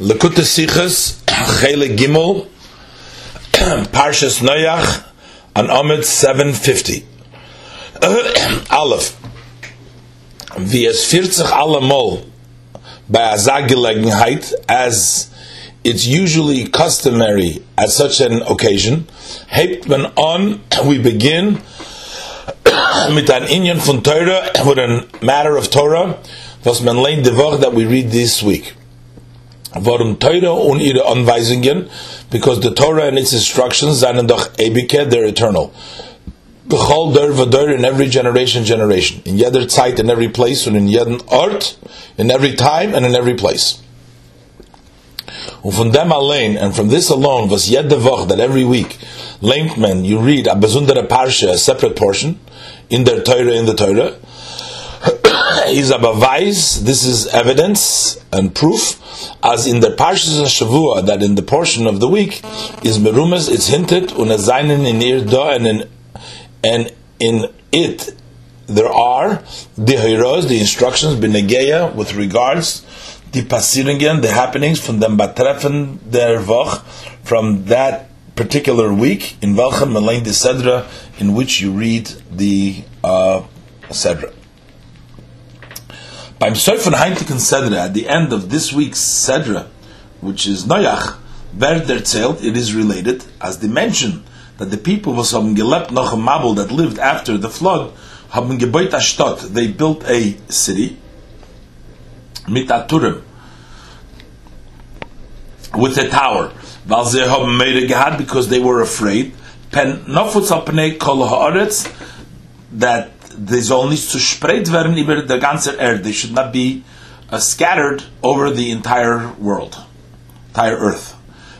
Lekut Sichas, Chele Gimel, Parshas Noach, on Amid 750. Aleph. Wie es 40 allemal bei Azagelegenheit, as it's usually customary at such an occasion, hebt man on, we begin mit an Inyan von Torah, with a matter of Torah, was man leint the that we read this week. Warum Torah und ihre Anweisungen? Because the Torah and its instructions sind doch ewige, they're eternal. Bechol der v'der in every generation, generation. In jeder Zeit, in every place, and in jeden Ort, in every time, and in every place. Und von dem allein, and from this alone, was jede Woche, that every week, lehnt man, you read a besondere Parsha, a separate portion, in der Torah, in the Torah, is a beweis, this is evidence and proof, as in the Parshas Shavua, that in the portion of the week is merumas, it's hinted, seinen in ihr and in, and in it. There are the heroes, the instructions, benegeya, with regards, the passeringen, the happenings from the Batreffen der Woch, from that particular week, in welchem Melain de Sedra, in which you read the uh, Sedra. Beim Sefer Heintiken Sedra, at the end of this week's Sedra, which is Noach, wer erzählt, it is related, as they mention that the people was haben gelebt noch a Mabul that lived after the flood, haben gebaut a Stadt, they built a city, mit a Turm, with a tower, weil sie made gehad because they were afraid, pen nofutz al kol that they soll zu spreit werden über der ganze Erde. They should not be uh, scattered over the entire world, entire earth.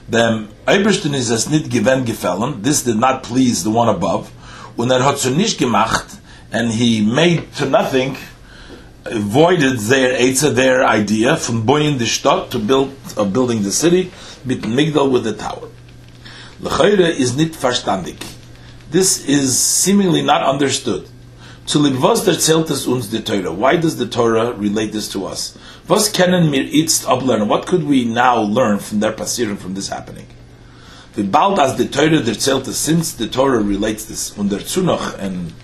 Dem Ebersten ist es nicht gewinn gefallen. This did not please the one above. Und er hat so nicht gemacht, and he made to nothing, avoided their Eitzah, their idea, from buying the Stadt to build, uh, building the city, mit Migdal with the tower. L'chayre is nicht verstandig. This is seemingly not understood. Zu was erzählt es uns die Torah? Why does the Torah relate this to us? Was kennen wir jetzt ablernen? What could we now learn from their passieren, from this happening? Bald as the Torah erzählt es, since the Torah relates this, und dazu noch, and,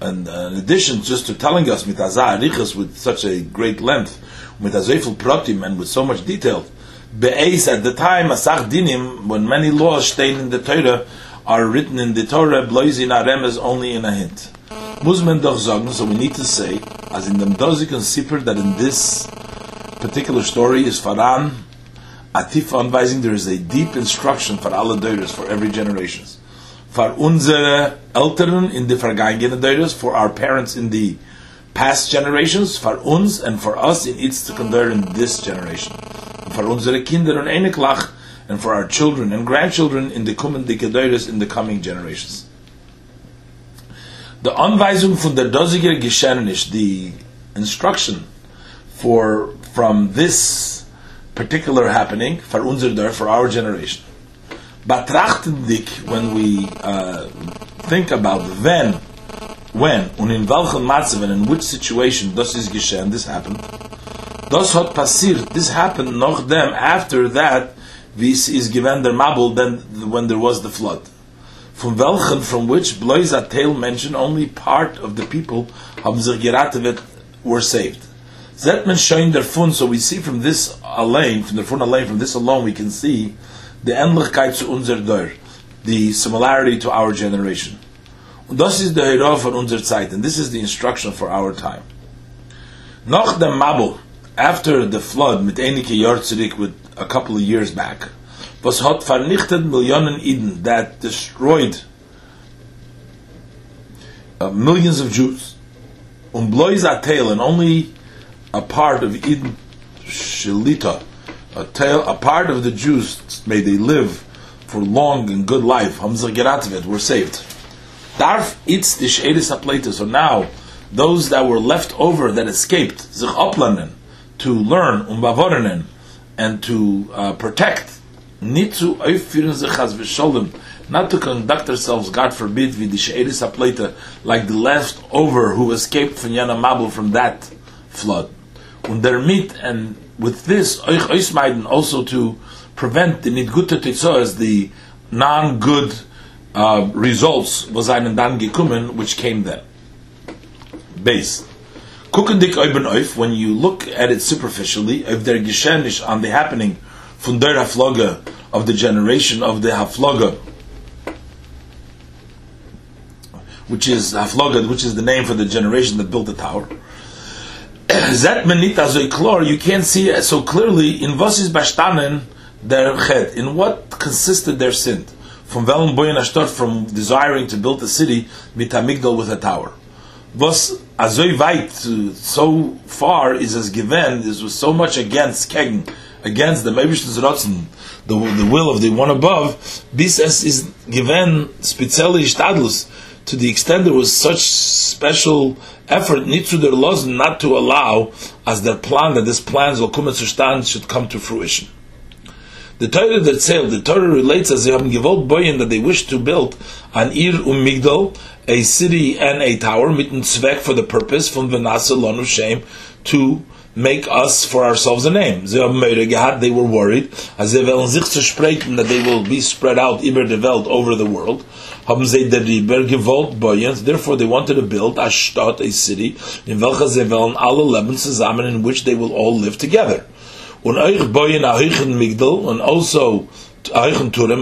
and uh, in addition just to telling us mit Arichas with such a great length, with Azefel Pratim and with so much detail, Be'ez at the time, Asach Dinim, when many laws staying in the Torah are written in the Torah, Bloizin Arem is only in a hint. Muss man doch sagen, so we need to say, as in the Dozik and Sipper, that in this particular story is Faran, Atif anweising, there is a deep instruction for alle Deures, for every generation. For unsere Eltern in the vergangene Deures, for our parents in the past generations, for uns and for us in its to Itztukandar in this generation. For unsere Kinder und Eneklach, and for our children and grandchildren in the kommende Deures in the coming generations. The Anweisung von der Dosiger Geschehnisch, the instruction for from this particular happening for unser Dörf, for our generation. Betrachten dich, when we uh, think about when, when, und in welchem Matze, and in which situation das ist geschehen, this happened. Das hat passiert, this happened noch dem, after that, wie es ist given der Mabel, then when there was the flood. From welchen, from which Blois Tail mentioned only part of the people haben sich were saved. Zet men showing der fun, so we see from this alone, from the fun alone, from this alone, we can see the Ähnlichkeit zu unser Deur, the similarity to our generation. Und das ist der Hero von unserer Zeit, and this is the instruction for our time. Nach dem Mabul, after the flood, mit einige Jahr zurück, with a couple of years back, was hat vernichtet Millionen Eden, that destroyed uh, millions of Jews. Um blois tail, and only a part of Eden Shelita, a tail, a part of the Jews, may they live for long and good life. Hamza Geratvet were saved. Darf it's the Shadis So now, those that were left over that escaped, uplanen, to learn, um and to uh, protect not to conduct ourselves, God forbid, wie die She'eris HaPleite, like the leftover who escaped from Yana Mabul from that flood. Und damit, and with this, Oich Oismeiden also to prevent the Nidgutta Tetzos, the non-good uh, results, was einen dann gekommen, which came then. Base. Kukendik Oiben Oif, when you look at it superficially, if geschenish on the happening of the generation of the Hafloga, which is Hafloga, which is the name for the generation that built the tower. Zet menita zoiklor, you can't see so clearly in Vosis Bashtanen their chet, in what consisted their sin. From Velen Boyan Ashtot, from desiring to build a city, mitamigdal with a tower. Was azoy weit, uh, so far is as given, this was so much against Kegen, against the Rotzen, the, the will of the one above, this is given spezielle Stadlus, to the extent there was such special effort to their laws not to allow as their plan that this will come should come to fruition. The Torah that said, the Torah relates as they have given boyin that they wish to build an ir umigdal, a city and a tower, mitten tzvek for the purpose from venasa lonu shem to make us for ourselves a name. They were worried that they will be spread out über the over the world. Therefore, they wanted to build a city, in which they will all live together. And also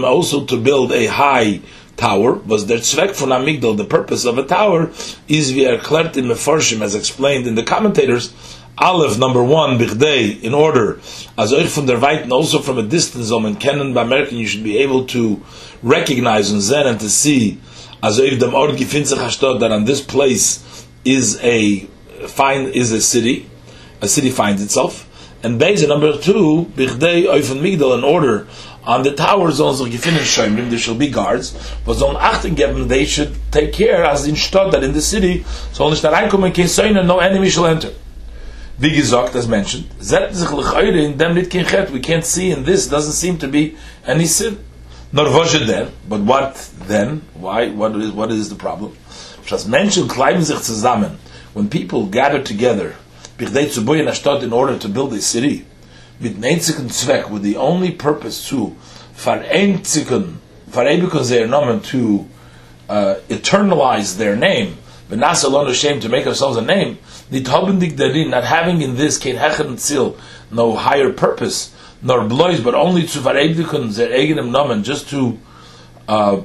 also to build a high tower, was der Zweck von Amigdal, the purpose of a tower, is wie erklärt in Meforshim, as explained in the commentators, Aleph number one, Bichdei, in order, as euch from der Weiten, also from a distance, um and kennen by American, you should be able to recognize and zen and to see, as euch dem Ort gefindt sich that on this place is a find is a city, a city finds itself, and Beis, number two, Bichdei Eufen Migdal, in order, on the towers also gefinnen Shoimrim, there shall be guards, but on achten geben, they should take care, as in Stadt, that in the city, so nicht da reinkommen, kein Söhne, no enemy shall enter. Wie as mentioned, in dem nit we can't see in this, doesn't seem to be any sin. Nor voshe then, but what then? Why? What is, what is the problem? Sich zusammen, when people gather together, bichdei zu in order to build a city, mit neinzigen Zweck, with the only purpose to vereinzigen, verebigen their nomen, to uh, eternalize their name, not alone ashamed to make ourselves a name, not having in this kein hechen tzil, no higher purpose, nor blois, but only to vareibdikun their eigenem nomen, just to uh,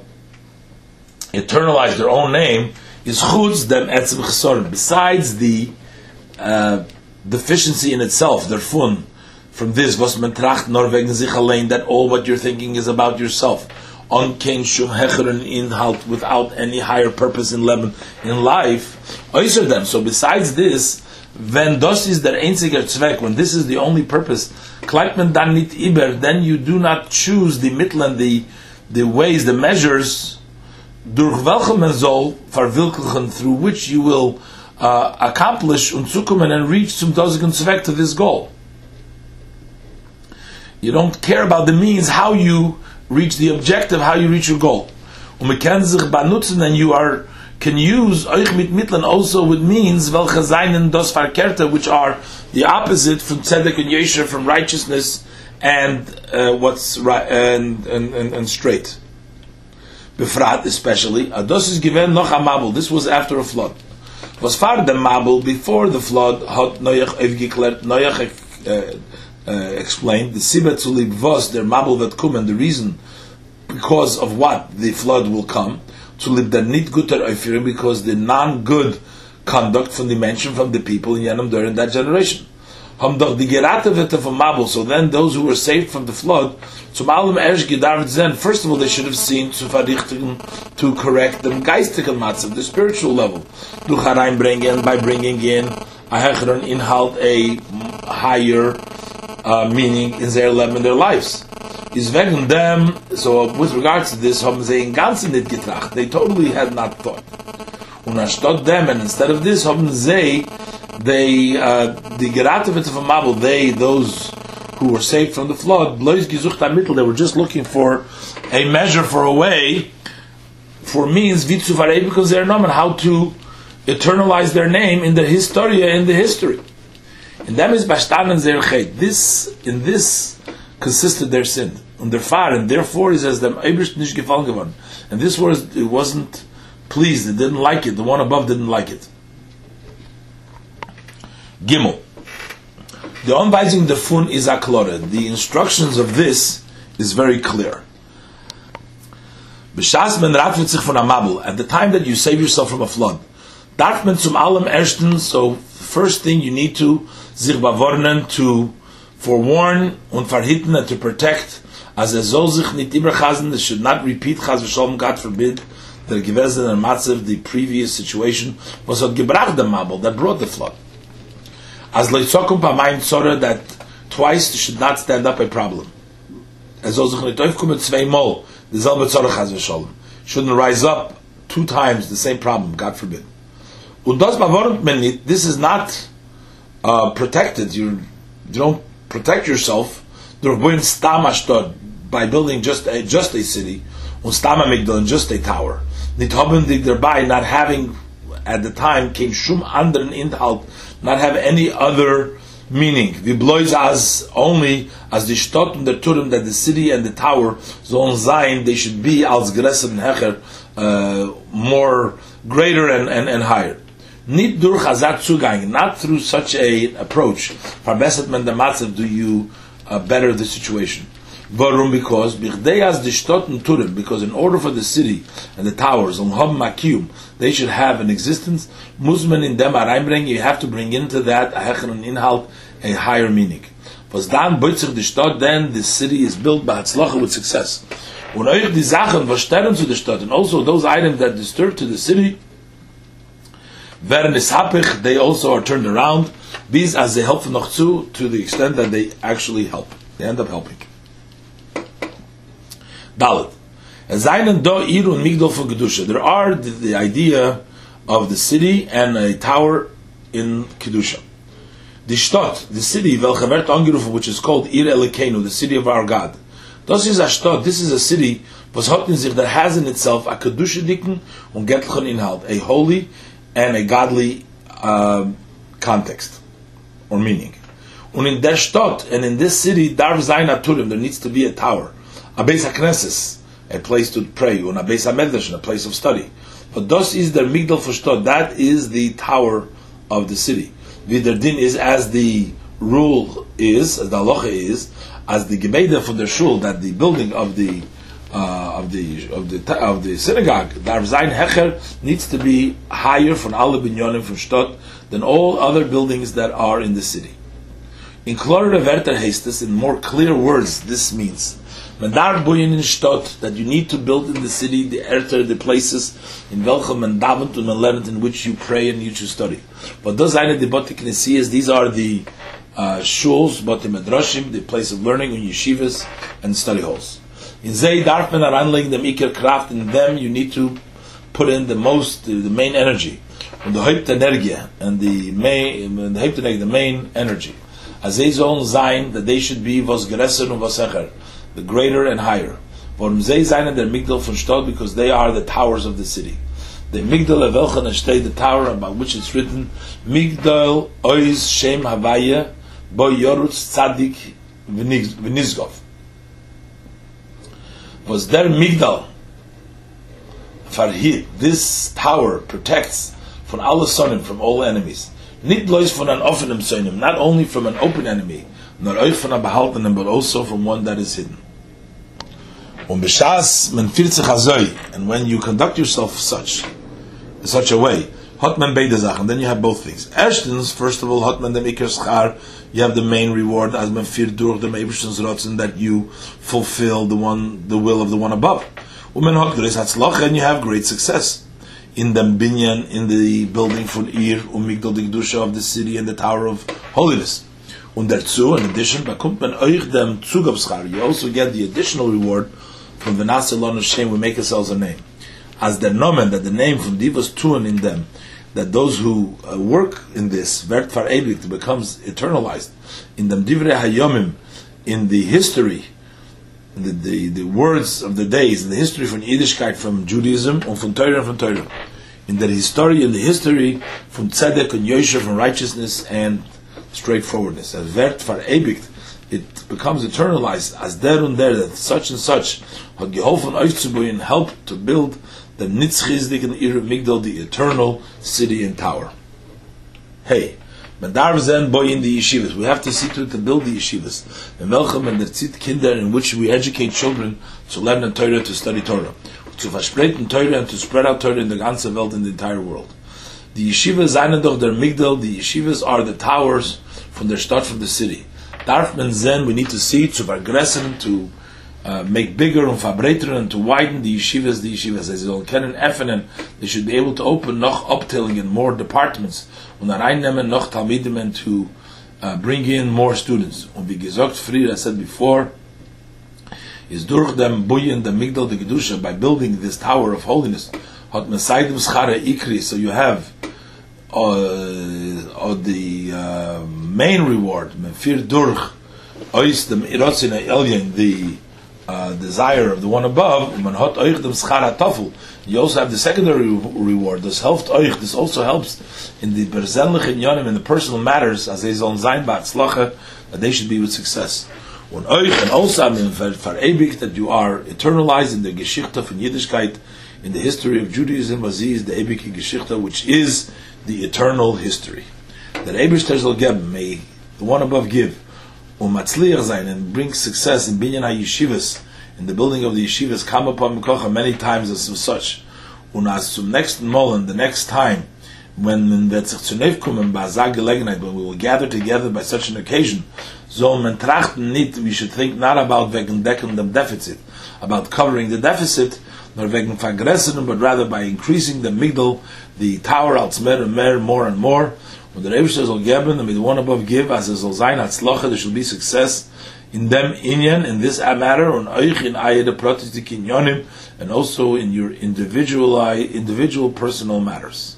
eternalize their own name, is chutz dem etzim chesorim. Besides the uh, deficiency in itself, their fun, from this, was man tracht nor wegen sich allein, that all what you're thinking is about yourself on kein shum hecheren inhalt without any higher purpose in Lebanon in life. Oyser them. So besides this, when das is der einziger Zweck, when this is the only purpose, man dann nicht iber, then you do not choose the Mitteln, the the ways, the measures, durch welche man soll verwirklichen, through which you will uh, accomplish und zukommen and reach zum dosigen Zweck to this goal. You don't care about the means, how you reach the objective, how you reach your goal. And you are can use euch mit Mitteln also with means welche seinen das verkehrte, which are the opposite from tzedek and yesher, from righteousness and uh, what's right and, and, and, and straight. Befrat especially, das is given noch a mabul. This was after a flood. Was far the mabul before the flood hat Noach aufgeklärt, Noach uh, explained the sibet zu was der mabul that and the reason because of what the flood will come to live the nit guter oifirim because the non good conduct from the mention from the people in Yanam during that generation. Mabul, so then those who were saved from the flood, first of all they should have seen to correct them geistigen matzav, the spiritual level. by bringing in a hechron inhalt a higher uh, meaning in their leben in their lives. Is wegen them, so with regards to this, haben sie in ganzen nicht getracht. They totally had not thought. Und anstatt them, and instead of this, haben sie, they, uh, the Geratevet of a Mabul, they, those who were saved from the flood, gesucht mittel, they were just looking for a measure, for a way, for means, wie zu because they're not how to eternalize their name in the historia, in the history. In them is bashtanen zerchet. This, in this consisted their sin. Und der Fahr, and therefore is as them Eibrish nicht gefallen. And this was, it wasn't pleased, it didn't like it, the one above didn't like it. Gimel. The Anweisung fun is aklore. The instructions of this is very clear. B'shas men rafet sich. At the time that you save yourself from a flood, darf zum so first thing you need to sich bewarnen, to forewarn und verhitten to protect, as er soll sich nicht überchasen, it should not repeat, chas v'sholem, God forbid, der gewesen in Matzev, the previous situation, was hat gebracht the mabel, that brought the flood. As leitzokum pamayim tzora, that twice should not stand up a problem. Er soll sich nicht aufkommen zweimal, dieselbe tzora chas v'sholem. Shouldn't rise up two times the same problem, God forbid. Und das bewarnt man nicht, this is not uh, protected, you, you don't protect yourself, durch buin stam ashtod, by building just a, just a city, stamamigdal just a tower. Nicht haben dich dabei, not having, at the time, came shum anderen inhalt, not have any other meaning. Vi blois as only as the Stott und der Turm that the city and the tower sollen sein, they should be als und hecher, uh, more greater and, and, and higher. Zugang, not through such a approach, verbessert man der Matzev, do you uh, better the situation. Because bichdei as the Stott und Turm, because in order for the city and the towers, um hom makium, they should have an existence, muss man in dem reinbringen, you have to bring into that a hecher inhalt, a higher meaning. Was dann then the city is built by Hatzlacha with success. Und euch die Sachen, was sterben zu der Stadt, and also those items that disturb to the city, werden es they also are turned around, these as they help noch zu, to the extent that they actually help. They end up helping. Dalit. Seinen do ir und migdol von Kedusha. There are the, the idea of the city and a tower in Kedusha. The Stott, the city, welche wird angerufen, which is called Ir Elikenu, the city of our God. Das ist a Stott, this is a city, was hat that has in itself a Kedusha dicken und göttlichen Inhalt, a holy and a godly um, context or meaning. Und in der Stadt and in this city, darf sein Turim, there needs to be a tower, a Beis HaKnesses, a place to pray, and a Beis HaMedrash, a place of study. But das is der Migdal for Stott, that is the tower of the city. Vider din is as the rule is, as the halacha is, as the gebeda for the shul, that the building of the uh, of the of the of the synagogue, Darv Zayin Hecher needs to be higher from alle binyonim from Stott than all other buildings that are in the city. In Klorere Werter in more clear words, this means Mandar Buyin in that you need to build in the city the erter, the places in welchem and davent and lernt in which you pray and you should study. But those are the botik nesiyas, these are the uh, shuls, botim medrashim, the place of learning in yeshivas and study halls. In Zay Darfman are anlaying them ikir craft, in them you need to put in the most, the, the main energy, and the hyped energy, and the main, um, the hyped energy, the main energy. As they zon zayin, that they should be was gereser and was the greater and higher. Warum sie seien der Migdal von Stott, because they are the towers of the city. The Migdal of Elchan Eshtei, the tower about which it's written, Migdal Oiz Shem Havaya, Bo Yorutz Tzadik V'nizgov. Was there Migdal, Farhid, this tower protects from all sonim, from all enemies. Not only from an open enemy, von a but also from one that is hidden. Um Azoi, and when you conduct yourself such, in such a way, then you have both things. First of all, you have the main reward, as führt durch dem Ebershens Rotzen, that you fulfill the one, the will of the one above. Hat Gris Hatzlach, and you have great success. In the binyan, in the building von Ir, um Migdal Digdusha of the city and the Tower of Holiness. Und dazu, in addition, bekommt man euch dem Zugabschar. You also get the additional reward from the Nasilon of Shem, we make ourselves a name. As the nomen, that the name from Divas Tuan in them, that those who uh, work in this, Vert Far Ebik, becomes eternalized. In the Divrei Hayomim, in the history, the, the, the words of the days, in the history from Yiddishkeit, from Judaism, and from Torah and from Torah. In the history, in the history from Tzedek and Yosher, from righteousness and straightforwardness. As Wert verewigt, it becomes eternalized as there and there that such and such hat geholfen euch zu help to build the Nitzchizdik and Ir Migdal, the eternal city and tower. Hey, man darf sein boy in the yeshivas. We have to see to it to build the yeshivas. The Melchem and the Tzit Kinder in which we educate children to learn the Torah, to study Torah. To verspreiten Torah and to spread out Torah in the ganze Welt, in the entire world. The yeshivas seien doch Migdal, the yeshivas are the towers from their start from the city. Darf man zen, we need to see, to vergressen, to uh, make bigger and verbreitern and to widen the yeshivas, the yeshivas, as all kennen effenen, they should be able to open noch uptilling in more departments, und reinnehmen noch Talmidim and to uh, bring in more students. Und wie gesagt, früher, I said before, is durch dem Buyen, the Migdal, the Gedusha, by building this tower of holiness, hat Mesaidim Schara Ikri, so you have uh, the uh, main reward, Mefir Durch, Ois dem Irotzin Elyon, the uh, desire of the one above. You also have the secondary reward. This helps euch. This also helps in the persönlichen yonim, in the personal matters, as they sollen sein that they should be with success. Und euch and also in verewigt that you are eternalized in the Geschichte von Yiddishkeit, in the history of Judaism, as is the Ebike Geschichte, which is the eternal history. That Ebershter soll geben, may the one above give, um matzliach sein, and bring success in binyan ha-yeshivas, in the building of the yeshivas, come upon Mekocha many times as such. Und as zum next Molen, the next time, when the Tzich kommen, bei Gelegenheit, when we will gather together by such an occasion, so man trachten nicht, we should think not about wegen decken dem Defizit, about covering the deficit, nor wegen vergressern, but rather by increasing the migdal, the tower als mer and mer, more and more. When the Rebbe will geben, and the one above give, as es soll sein, Hatzlacha, there shall be success in them inyan, in this matter, on euch in ayed protistik inyonim, and also in your individual, individual personal matters.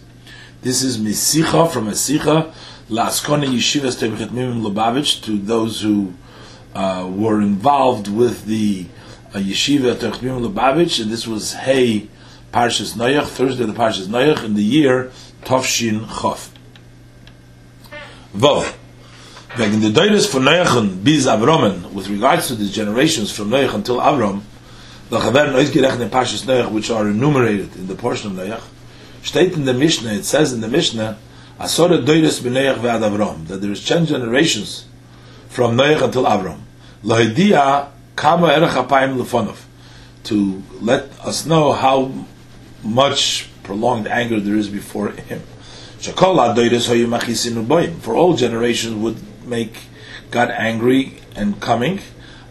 This is Misicha from Misicha, Laskona Yeshivas Tebechet Mimim Lubavitch, to those who uh, were involved with the uh, Yeshiva Tebechet Lubavitch, and this was Hey Parshas Noach, Thursday of the Parshas Noach, in the year Tovshin Chof. Vov. Wegen the Deures von Noachen bis Avromen, with regards to the generations from Noach until Avrom, welche werden ausgerechnet in Parshas Noach, which are enumerated in the portion of Noach, steht in the Mishnah, it says in the Mishnah, Asore Deures b'Noach ve'ad Avrom, that there is ten generations from Noach until Avrom. Lohidia kama erech apayim lefonov, to let us know how much prolonged anger there is before him. For all generations would make God angry and coming.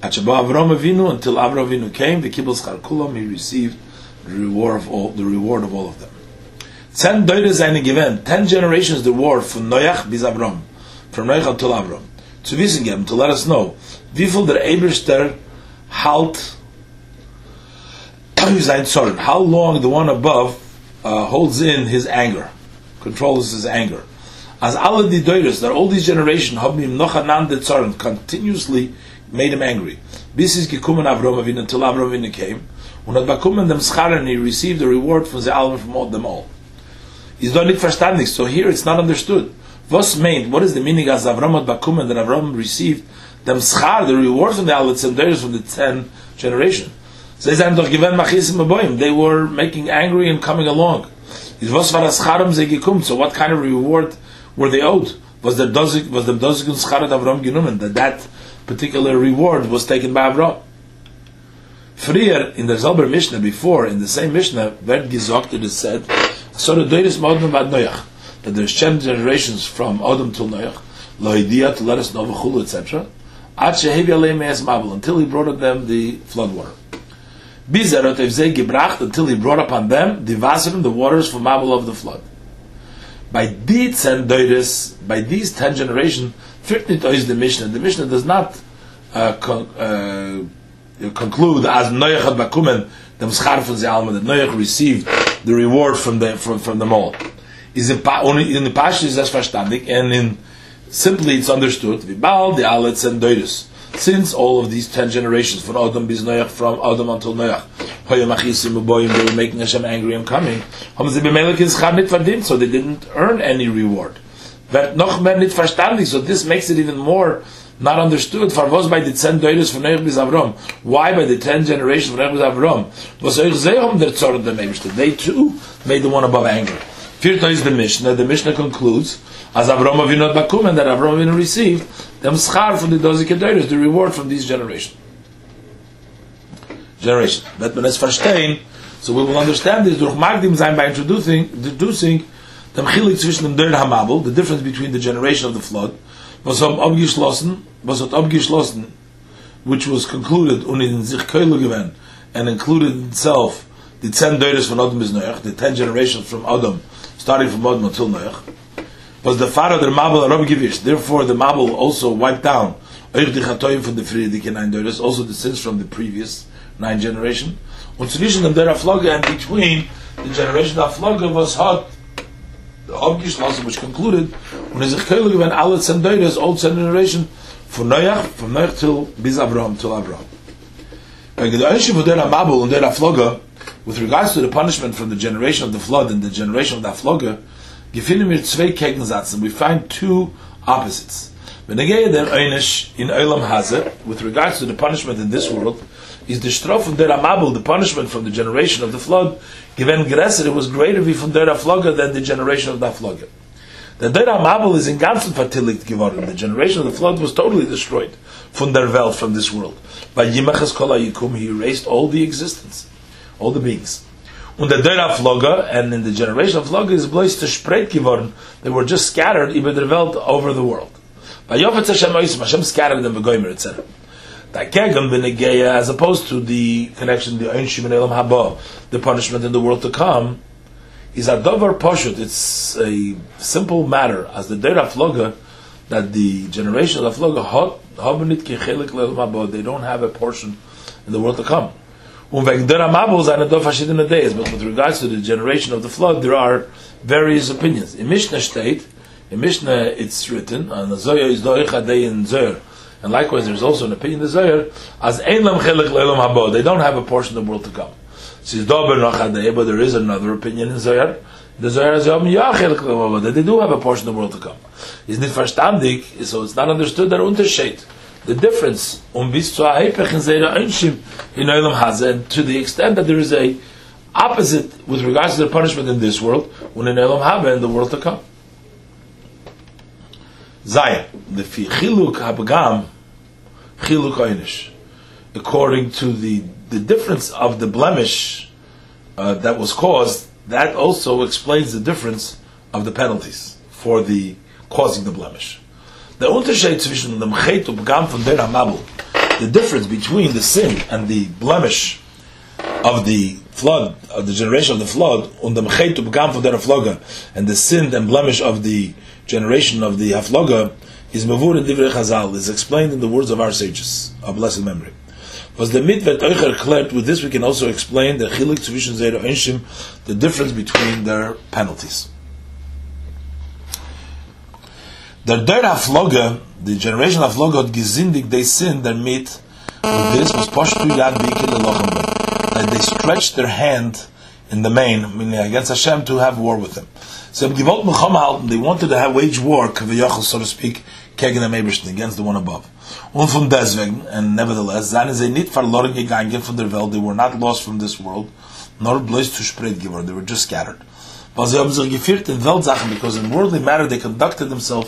Until Avram Avinu came, the kibbutz charkulam, he received the reward of all the reward of all of them. Ten doides eine given, ten generations the war from Noach bis Avram, from Noach until Avram. To wissen geben, to let us know, wie viel der Eberster halt sein Zorn, how long the one above uh, holds in his anger, controls his anger. As alle die Deures, that all these generations have been noch anande continuously made him angry. Bis is gekommen Avram Avinu, until Avram came, und hat bekommen dem Scharen, he received the reward from the Alma from all them all. He's not verstandig, so here it's not understood. Was meant, what is the meaning as Avram had bekommen, that Avram received them schar, the reward from the and Deures from the ten generation. They were making angry and coming along. So what kind of reward were they owed? Was the dozik was the dozigun scharat Avram genommen that that particular reward was taken by Avram? Frier in the Zalber Mishnah before in the same Mishnah werd gesagt it is said so the Deus Modem Bad Noach that there's ten generations from Adam till Noach loidia to let us know etc. Until he brought them the flood water. Bizarot gebracht until he brought upon them the Vasarim, the waters from Mabel of the flood. By these ten deures, by these ten generations, Firtnit is the Mishnah. The Mishnah does not uh, con- uh, conclude as Noach had bakumen the Mschar von Zalman that Noach received the reward from the from, from them all. Is in, only in the Pash is as verstandig and in simply it's understood. Vibal the Aletz and Deures since all of these ten generations from Adam bis Noach, from Adam until Noach, they were making Hashem angry and coming. So they didn't earn any reward. so this makes it even more not understood for was by the 10 deures von Noach bis Avram why by the 10 generations von Noach bis Avram was um they too made the one above anger Vierte is the Mishnah. The Mishnah concludes, as Avram Avinu Bakum, and that Avram Avinu received them schar from the Dozi Kedoros, the reward from these generation. Generation. When it's verstehen, so we will understand this durch Magdim sein by introducing, introducing the Mchilik zwischen dem Deur Hamabel, the difference between the generation of the flood, was haben abgeschlossen, was hat abgeschlossen, which was concluded und in sich Keule gewesen, and included itself the ten Deures von Adam bis Noach, the ten generations from Adam, starting from Adam until Noach, was the father the Mabel Rabbi Givish. Therefore, the Mabel also wiped down Euch die Chatoim from the Friedrich nine Deures, also the sins from the previous nine generation. Und zwischen dem der Floge and between the generation of Floge was hot the Abgeschlossen, which concluded when is Keule gewesen alle all ten generation von Noach, from Noach till bis Abraham, till Abraham. Wegen der Einschiff von der Mabel und der Floge, with regards to the punishment from the generation of the flood and the generation of the wir zwei. We find two opposites. Again der einish in Olam Haze, with regards to the punishment in this world, is the strof von der Amabel, the punishment from the generation of the flood, given Gereser, it was greater von der Afloga than the generation of the Afloga. The Der Amabel is in ganzen vertilligt geworden. The generation of the flood was totally destroyed from der Welt, from this world. By Yimachas Kol Yikum, he erased all the existence all the beings. Und der Dera Floga, and in the generation of Floga, is bloß to spread geworden. They were just scattered über der Welt over the world. By Yofetz Hashem Oisim, Hashem scattered them begoimer, etc. Takegam b'negeya, as opposed to the connection, the Einshim and Elam Haba, the punishment in the world to come, is a dover poshut. It's a simple matter, as the Dera Floga, that the generation of the Floga, they don't have a portion in the world to come. Und wegen der Amabel seine da verschiedene days, but with regards to the generation of the flood, there are various opinions. In Mishnah state, in Mishnah it's written, and Zohar is doicha day in Zohar, and likewise there's also an opinion in Zohar, as ein lam chelik le'elam habo, they don't have a portion of the world to come. Says dober nochadei, but there is another opinion in Zohar, the Zohar is yom ya chelik le'elam habo, that they do have a portion of the world to come. Is nicht verstandig, so it's not understood that unterschied. The difference um bis zu heipech in seine einschim in olam hazen to the extent that there is a opposite with regards to the punishment in this world when in olam haba in the world to come. Zay the fi khiluk habgam khiluk einish according to the the difference of the blemish uh, that was caused that also explains the difference of the penalties for the causing the blemish The Unterschied zwischen dem Chet und Begam von der Hamabel, the difference between the sin and the blemish of the flood, of the generation of the flood, und dem Chet und Begam von der Hafloga, and the sin and blemish of the generation of the Hafloga, is mavur in Divrei Chazal, is explained in the words of our sages, of blessed memory. Was the mitvet euch erklärt, with this we can also explain the chilik zwischen Zera Einshim, the difference between their penalties. Der der Afloge, the generation of hat gesindig, they sinned their meat with this, was poshtu yad b'ikil that they stretched their hand in the main, meaning against Hashem, to have war with him. So halten, they wanted to have wage war, so to speak, against the one above. Um Und von deswegen, and nevertheless, seien sie nicht verloren gegangen von der Welt, they were not lost from this world, nor bloß zu spread geworden, they were just scattered. Weil sie haben sich geführt in Weltsachen, because in worldly matter they conducted themselves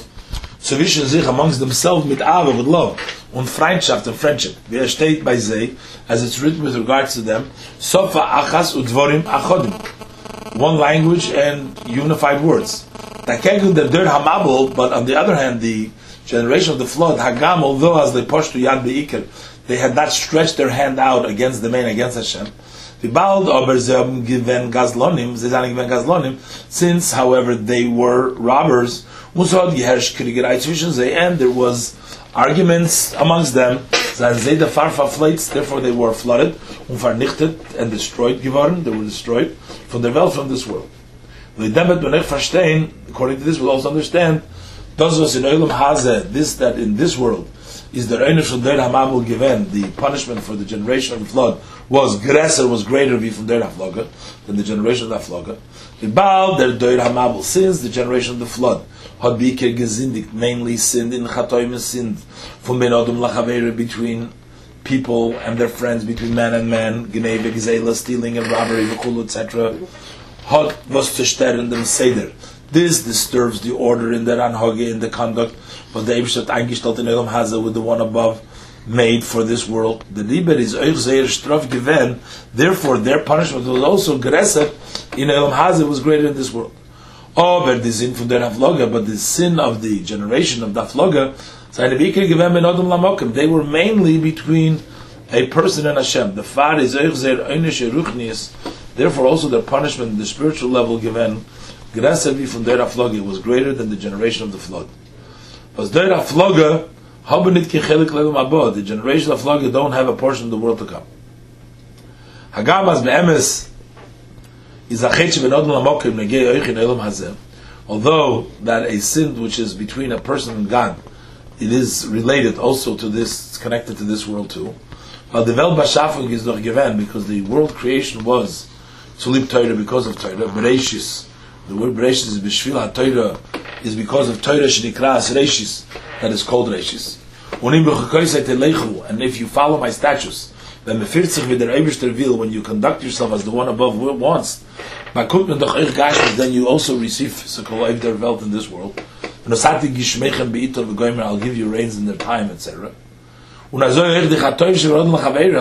zwischen sich amongst themselves mit Ava, with love, und Freundschaft and friendship. Wie er steht bei sie, as it's written with regards to them, Sofa achas udvorim achodim. One language and unified words. Takegu the dirt hamabel, but on the other hand, the generation of the flood, Hagam, although as they pushed to Yad Be'ikr, they had not stretched their hand out against the man, against Hashem. bald aber sie haben given Gazlonim, sie given Gazlonim, since, however, they were robbers, Musad geherrscht Kriegerei zwischen sie, and there was arguments amongst them, the farfa flights, therefore they were flooded, und vernichtet and destroyed geworden, they were destroyed, from der Welt, from this world. Damit wir verstehen, according to this, we'll also understand, does was in Olam Haze, this that in this world, is the Einish from Der Hamabel given, the punishment for the generation of the flood was Gresser was greater from Der Hafloga than the generation of the Hafloga. Baal der Der Hamabel since the generation of the flood had Biker gesindigt, mainly sinned in Chatoim sinned from Ben Odom between people and their friends, between man and man, Gzela, stealing and robbery, etc. Had was to in dem Seder. This disturbs the order in the Ranhage, in the conduct was the Eibshat eingestellt in Elam Haza with the one above made for this world. The Liber is Euch Zeir Straf Geven, therefore their punishment was also Gresset in Elam Haza was greater in this world. But the sin from their Hafloga, but the sin of the generation of the Hafloga, they were mainly between a person and Hashem. The Far is Euch Zeir Einish Eruchnius, therefore also their punishment, the spiritual level given, Gresset from their Hafloga was greater than the generation of the flood. Was der Afloga haben nit lelum abo. The generation of Afloga don't have a portion of the world to come. Hagam as be'emes is a shebenod lamokim negei oich in elam hazeh. Although that a sin which is between a person and God, it is related also to this, it's connected to this world too. But the Vel Bashafung is doch given because the world creation was to live Torah because of Torah. Bereshis. The word Bereshis is Bishvil HaTorah is because of Torah Shnikras Reishis, that is called Reishis. And if you follow my statutes, then when you conduct yourself as the one above wants, then you also receive physical their wealth in this world. I'll give you rains in their time, etc. And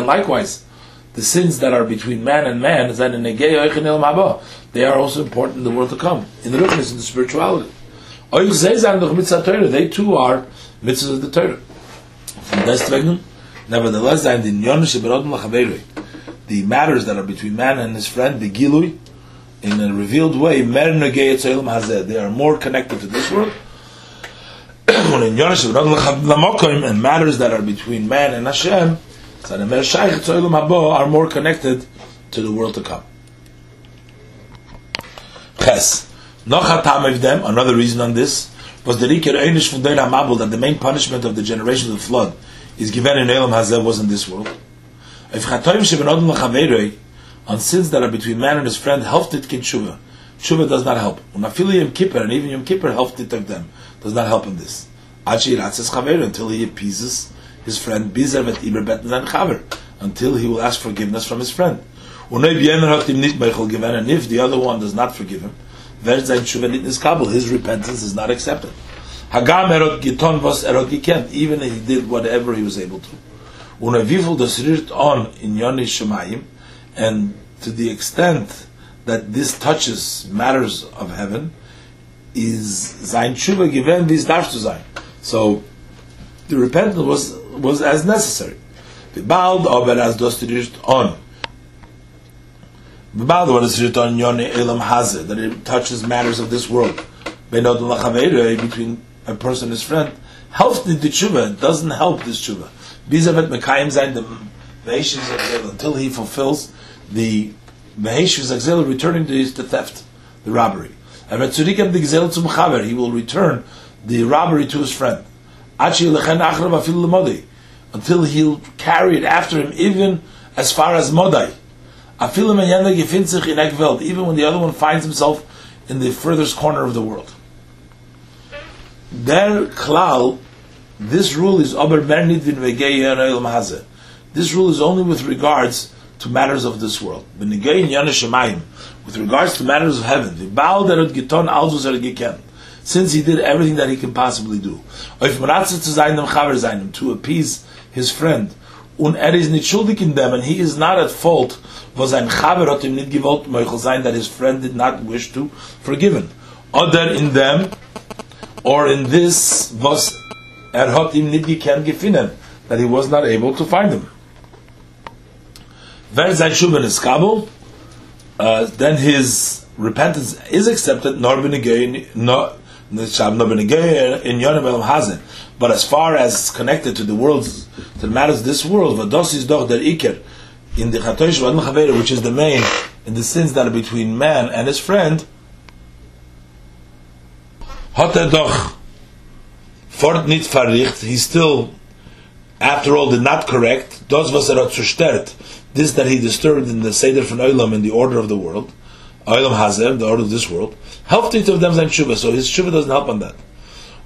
likewise, the sins that are between man and man, they are also important in the world to come, in the ruchnis, in the spirituality. They too are mitzvahs of the Torah. Nevertheless, the matters that are between man and his friend, the gilui, in a revealed way, they are more connected to this world. and matters that are between man and Hashem, are more connected to the world to come. Ches. Nochatam of them, another reason on this, was the Rikir Einish from Deir Mabul, that the main punishment of the generation of the flood is given in Elam Hazeh was in this world. If Chatoim Shebenodim Lachaveiroi, on sins that are between man and his friend, helped it kin tshuva. Does not help. Unafili Yom Kippur, and even Yom Kippur helped it of them, does not help in this. Achi Ratzes Chaver, until he appeases his friend, Bizer Vet Iber Bet Chaver, until he will ask forgiveness from his friend. And if the other one does not forgive him, his repentance is not accepted. Hagam erot giton was erot gekent, even if he did whatever he was able to. Unavivul rirt on in Yoni Shemayim, and to the extent that this touches matters of heaven, is sein tshuva given this darf to sein. So the repentance was was as necessary. The bald aber as das rirt on what is written on Yoni Elam Hazeh, that it touches matters of this world. Between a person and his friend. Helps the tshuva, doesn't help this tshuva. Bizavet Mekayim Zain, the Meheshiv until he fulfills the Meheshiv Exil returning to his the theft, the robbery. And the he will return the robbery to his friend. Until he'll carry it after him, even as far as Modai even when the other one finds himself in the furthest corner of the world. Klal, this rule is This rule is only with regards to matters of this world. With regards to matters of heaven, since he did everything that he can possibly do. To appease his friend, er and he is not at fault, wo sein that his friend did not wish to forgive him. Oder in them, or in this, was er hat ihm nicht gefunden, that he was not able to find him. Uh, then his repentance is accepted, nor bin But as far as it's connected to the world's, to the matters of this world, Vados is doch der Iker, in the Chatoish Vad which is the main, in the sins that are between man and his friend, hat er doch fort nicht verricht, he still after all, did not correct, das was er hat this that he disturbed in the Seder von Olam in the order of the world, Olam Hazer, the order of this world, helped each of them sein Shuvah, so his Shuvah doesn't help on that.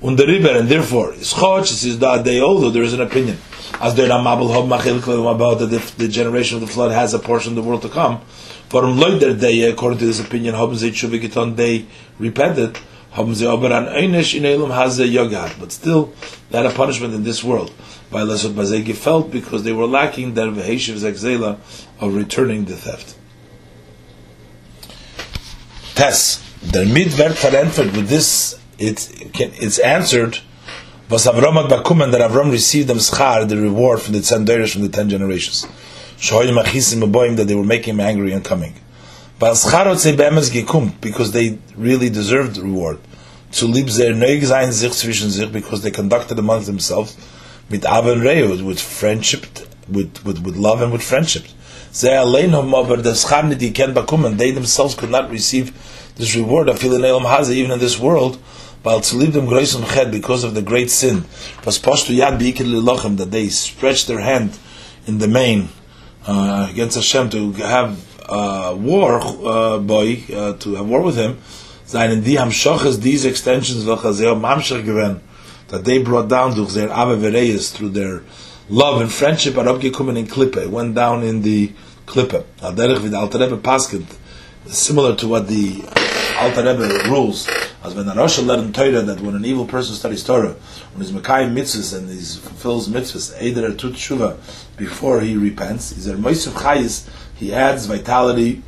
And therefore, is Choch, it is that day, although there is an opinion, as there are Mabel Hob Machil about that if the generation of the flood has a portion of the world to come, for Leuder day, according to this opinion, haben sie Shuvah getan, they repented, haben sie aber an Einish in Elam Hazer Yogat, but still, had a punishment in this world by Lesot Bazegi felt because they were lacking their Veheshiv Zekzela of returning the theft. Tess, der Midver verantwortet with this, it, it's answered, was Avram had bakumen that Avram received them schar, the reward from the ten days from the ten generations. Shoyim achisim aboim that they were making him angry and coming. But schar say be'emes gekum, because they really deserved the reward. To lieb their neig sein sich zwischen sich, because they conducted amongst themselves, with Aven Reu, with friendship, with, with, with love and with friendship. They themselves could not receive this reward of even in this world, but to leave them grace on head because of the great sin. That they stretched their hand in the main uh, against Hashem to have uh, war uh, boy uh, to have war with him. these extensions that they brought down their through their love and friendship Klippe. Went down in the Klippe. Al-Derech vid Alter Rebbe Paskent, similar to what the Alter Rebbe rules. As when Rosh led in Torah that when an evil person studies Torah, when he's Mekayim mitzvahs and he fulfills mitzvahs, Eider er Tut Shuva, before he repents, he's a Moisef Chayis, he adds vitality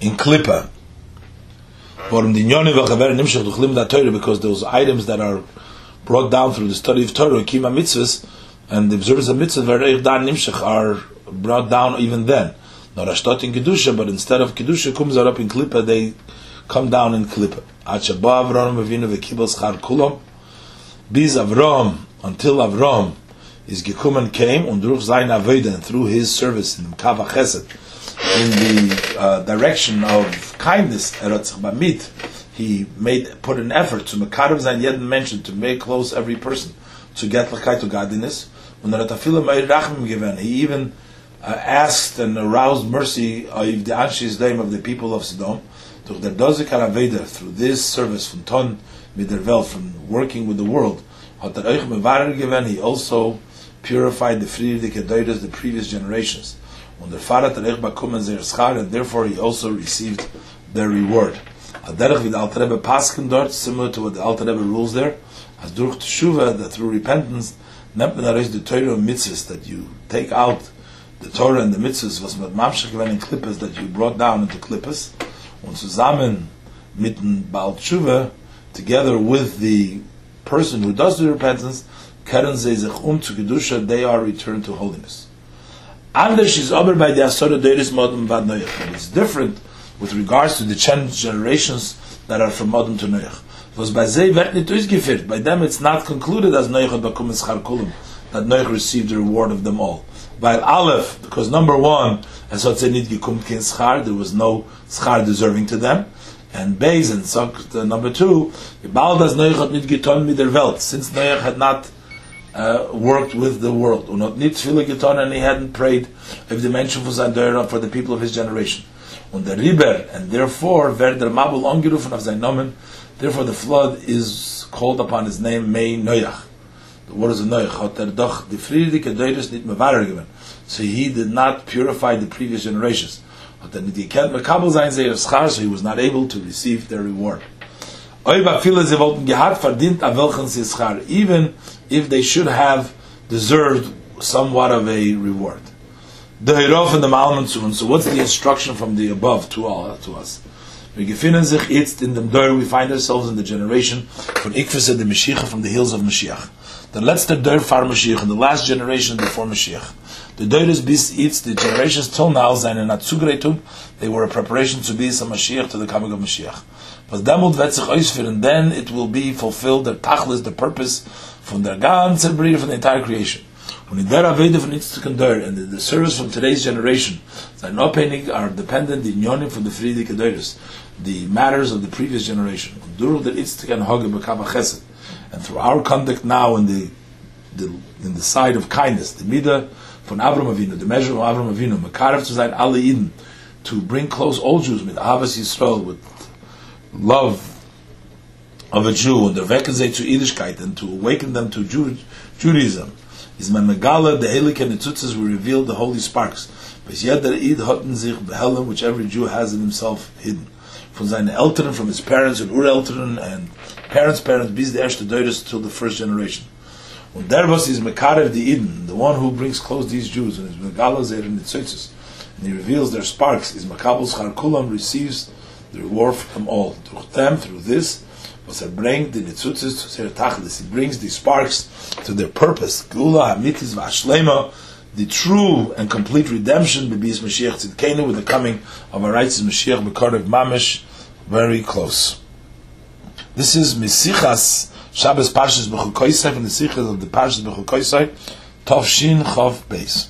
in Klippa because those items that are brought down through the study of Torah, kima mitzvahs, and the observance of mitzvahs, are brought down even then. Not ashtot in kedusha, but instead of kedusha comes out up in klippa, they come down in klippa. Achaba Avram Avinu v'kibel schar kulam. Biz Avram until Avram is gekumen came und durch sein Aveden through his service in Kava Chesed in the uh, direction of kindness, bamit, he made put an effort to mekarim zayin yet mentioned to make close every person to get lakai to godliness. When the rachmim given, he even uh, asked and aroused mercy of the Anshis name of the people of Sodom. Through this service from Ton Midervel, from working with the world, he also purified the Friedrich the previous generations und Terech Bakum Zer Schar, and therefore he also received their reward. Paskin dort, similar to what the Alter Rebbe rules there, as durch Teshuva, that through repentance, arish the Torah and mitzvahs, that you take out the Torah and the mitzvahs, was mit Mamshach in Klippes, that you brought down into Klippes, und zusammen mit dem Baal Teshuva, together with the person who does the repentance, keren ze sich um zu they are returned to holiness. Anders is over by the Asura Deiris Modem Vad Noach. It's different with regards to the ten generations that are from Modem to Noach. Was by Zay wird nicht durchgeführt. By them it's not concluded as had become Schar Kulim, that Noach received the reward of them all. By Aleph, because number one, as what say nicht gekommen kein Schar, there was no Schar deserving to them. And and so, uh, number two, bald as Noach hat nicht getan mit der Welt, since Noach had not uh, worked with the world. Und nicht viele getan, and he hadn't prayed if the mention was for the people of his generation. Und der Riber, and therefore, wer der Mabul angerufen auf sein Namen, therefore the flood is called upon his name, Mei Noach. The word is Noach, hat er doch die friedliche Deures nicht mehr wahrer. So he did not purify the previous generations. Hat er nicht gekannt, sein, sehr schar, so he was not able to receive their reward. viele sie wollten gehad verdient, welchen sie schar. Even if they should have deserved somewhat of a reward. The Hirof and the Malmanzun. So what's the instruction from the above to all to us? We find ourselves in the generation from Ikvese the Mashiach from the hills of Mashiach. The letzte Dor far Mashiach, in the last generation before Mashiach. The Dor is bis jetzt, the generations till now, seine Natzugreitung, they were a preparation to be some Mashiach to the coming of Mashiach. But then it will be fulfilled, the tachlis, the purpose from the ganze Bria, from the entire creation. When in der Aveda von Yitzchak and the, service from today's generation, no paying are dependent in Yonim from the Friedi Kedoris, the matters of the previous generation. During the Yitzchak and Hoge Chesed, and through our conduct now in the the, in the side of kindness, the midah von Avram Avinu, the measure of Avram Avinu, Makarev to sein alle to bring close all Jews with Ahavas Yisrael, with love of a Jew, and the Vekazeh to Yiddishkeit, and to awaken them to Jew, Judaism, is man Megala, the Elik and the Tzutzes will reveal the holy sparks. Id which every Jew has in himself hidden. Von seinen Eltern, from his parents and Ureltern, and parents' parents, bis the erste Deures till the first generation. Und der was is Mekarev the Eden, the one who brings close these Jews, and is Megala Zer in the and he reveals their sparks, is Makabel Schar Kulam receives the reward from all. Through them, through this, was er bringt the Nitzutzes to their Tachlis. He brings the sparks to their purpose. Gula Hamitis Vashlema, the true and complete redemption, Bibis Mashiach Tzidkenu, with the coming of a righteous Mashiach, Bekarev Mamish, very close. This is Misichas Shabbos Parshas Bechukoisai from the Sichas of the Parshas Bechukoisai, Tovshin Chav Beis.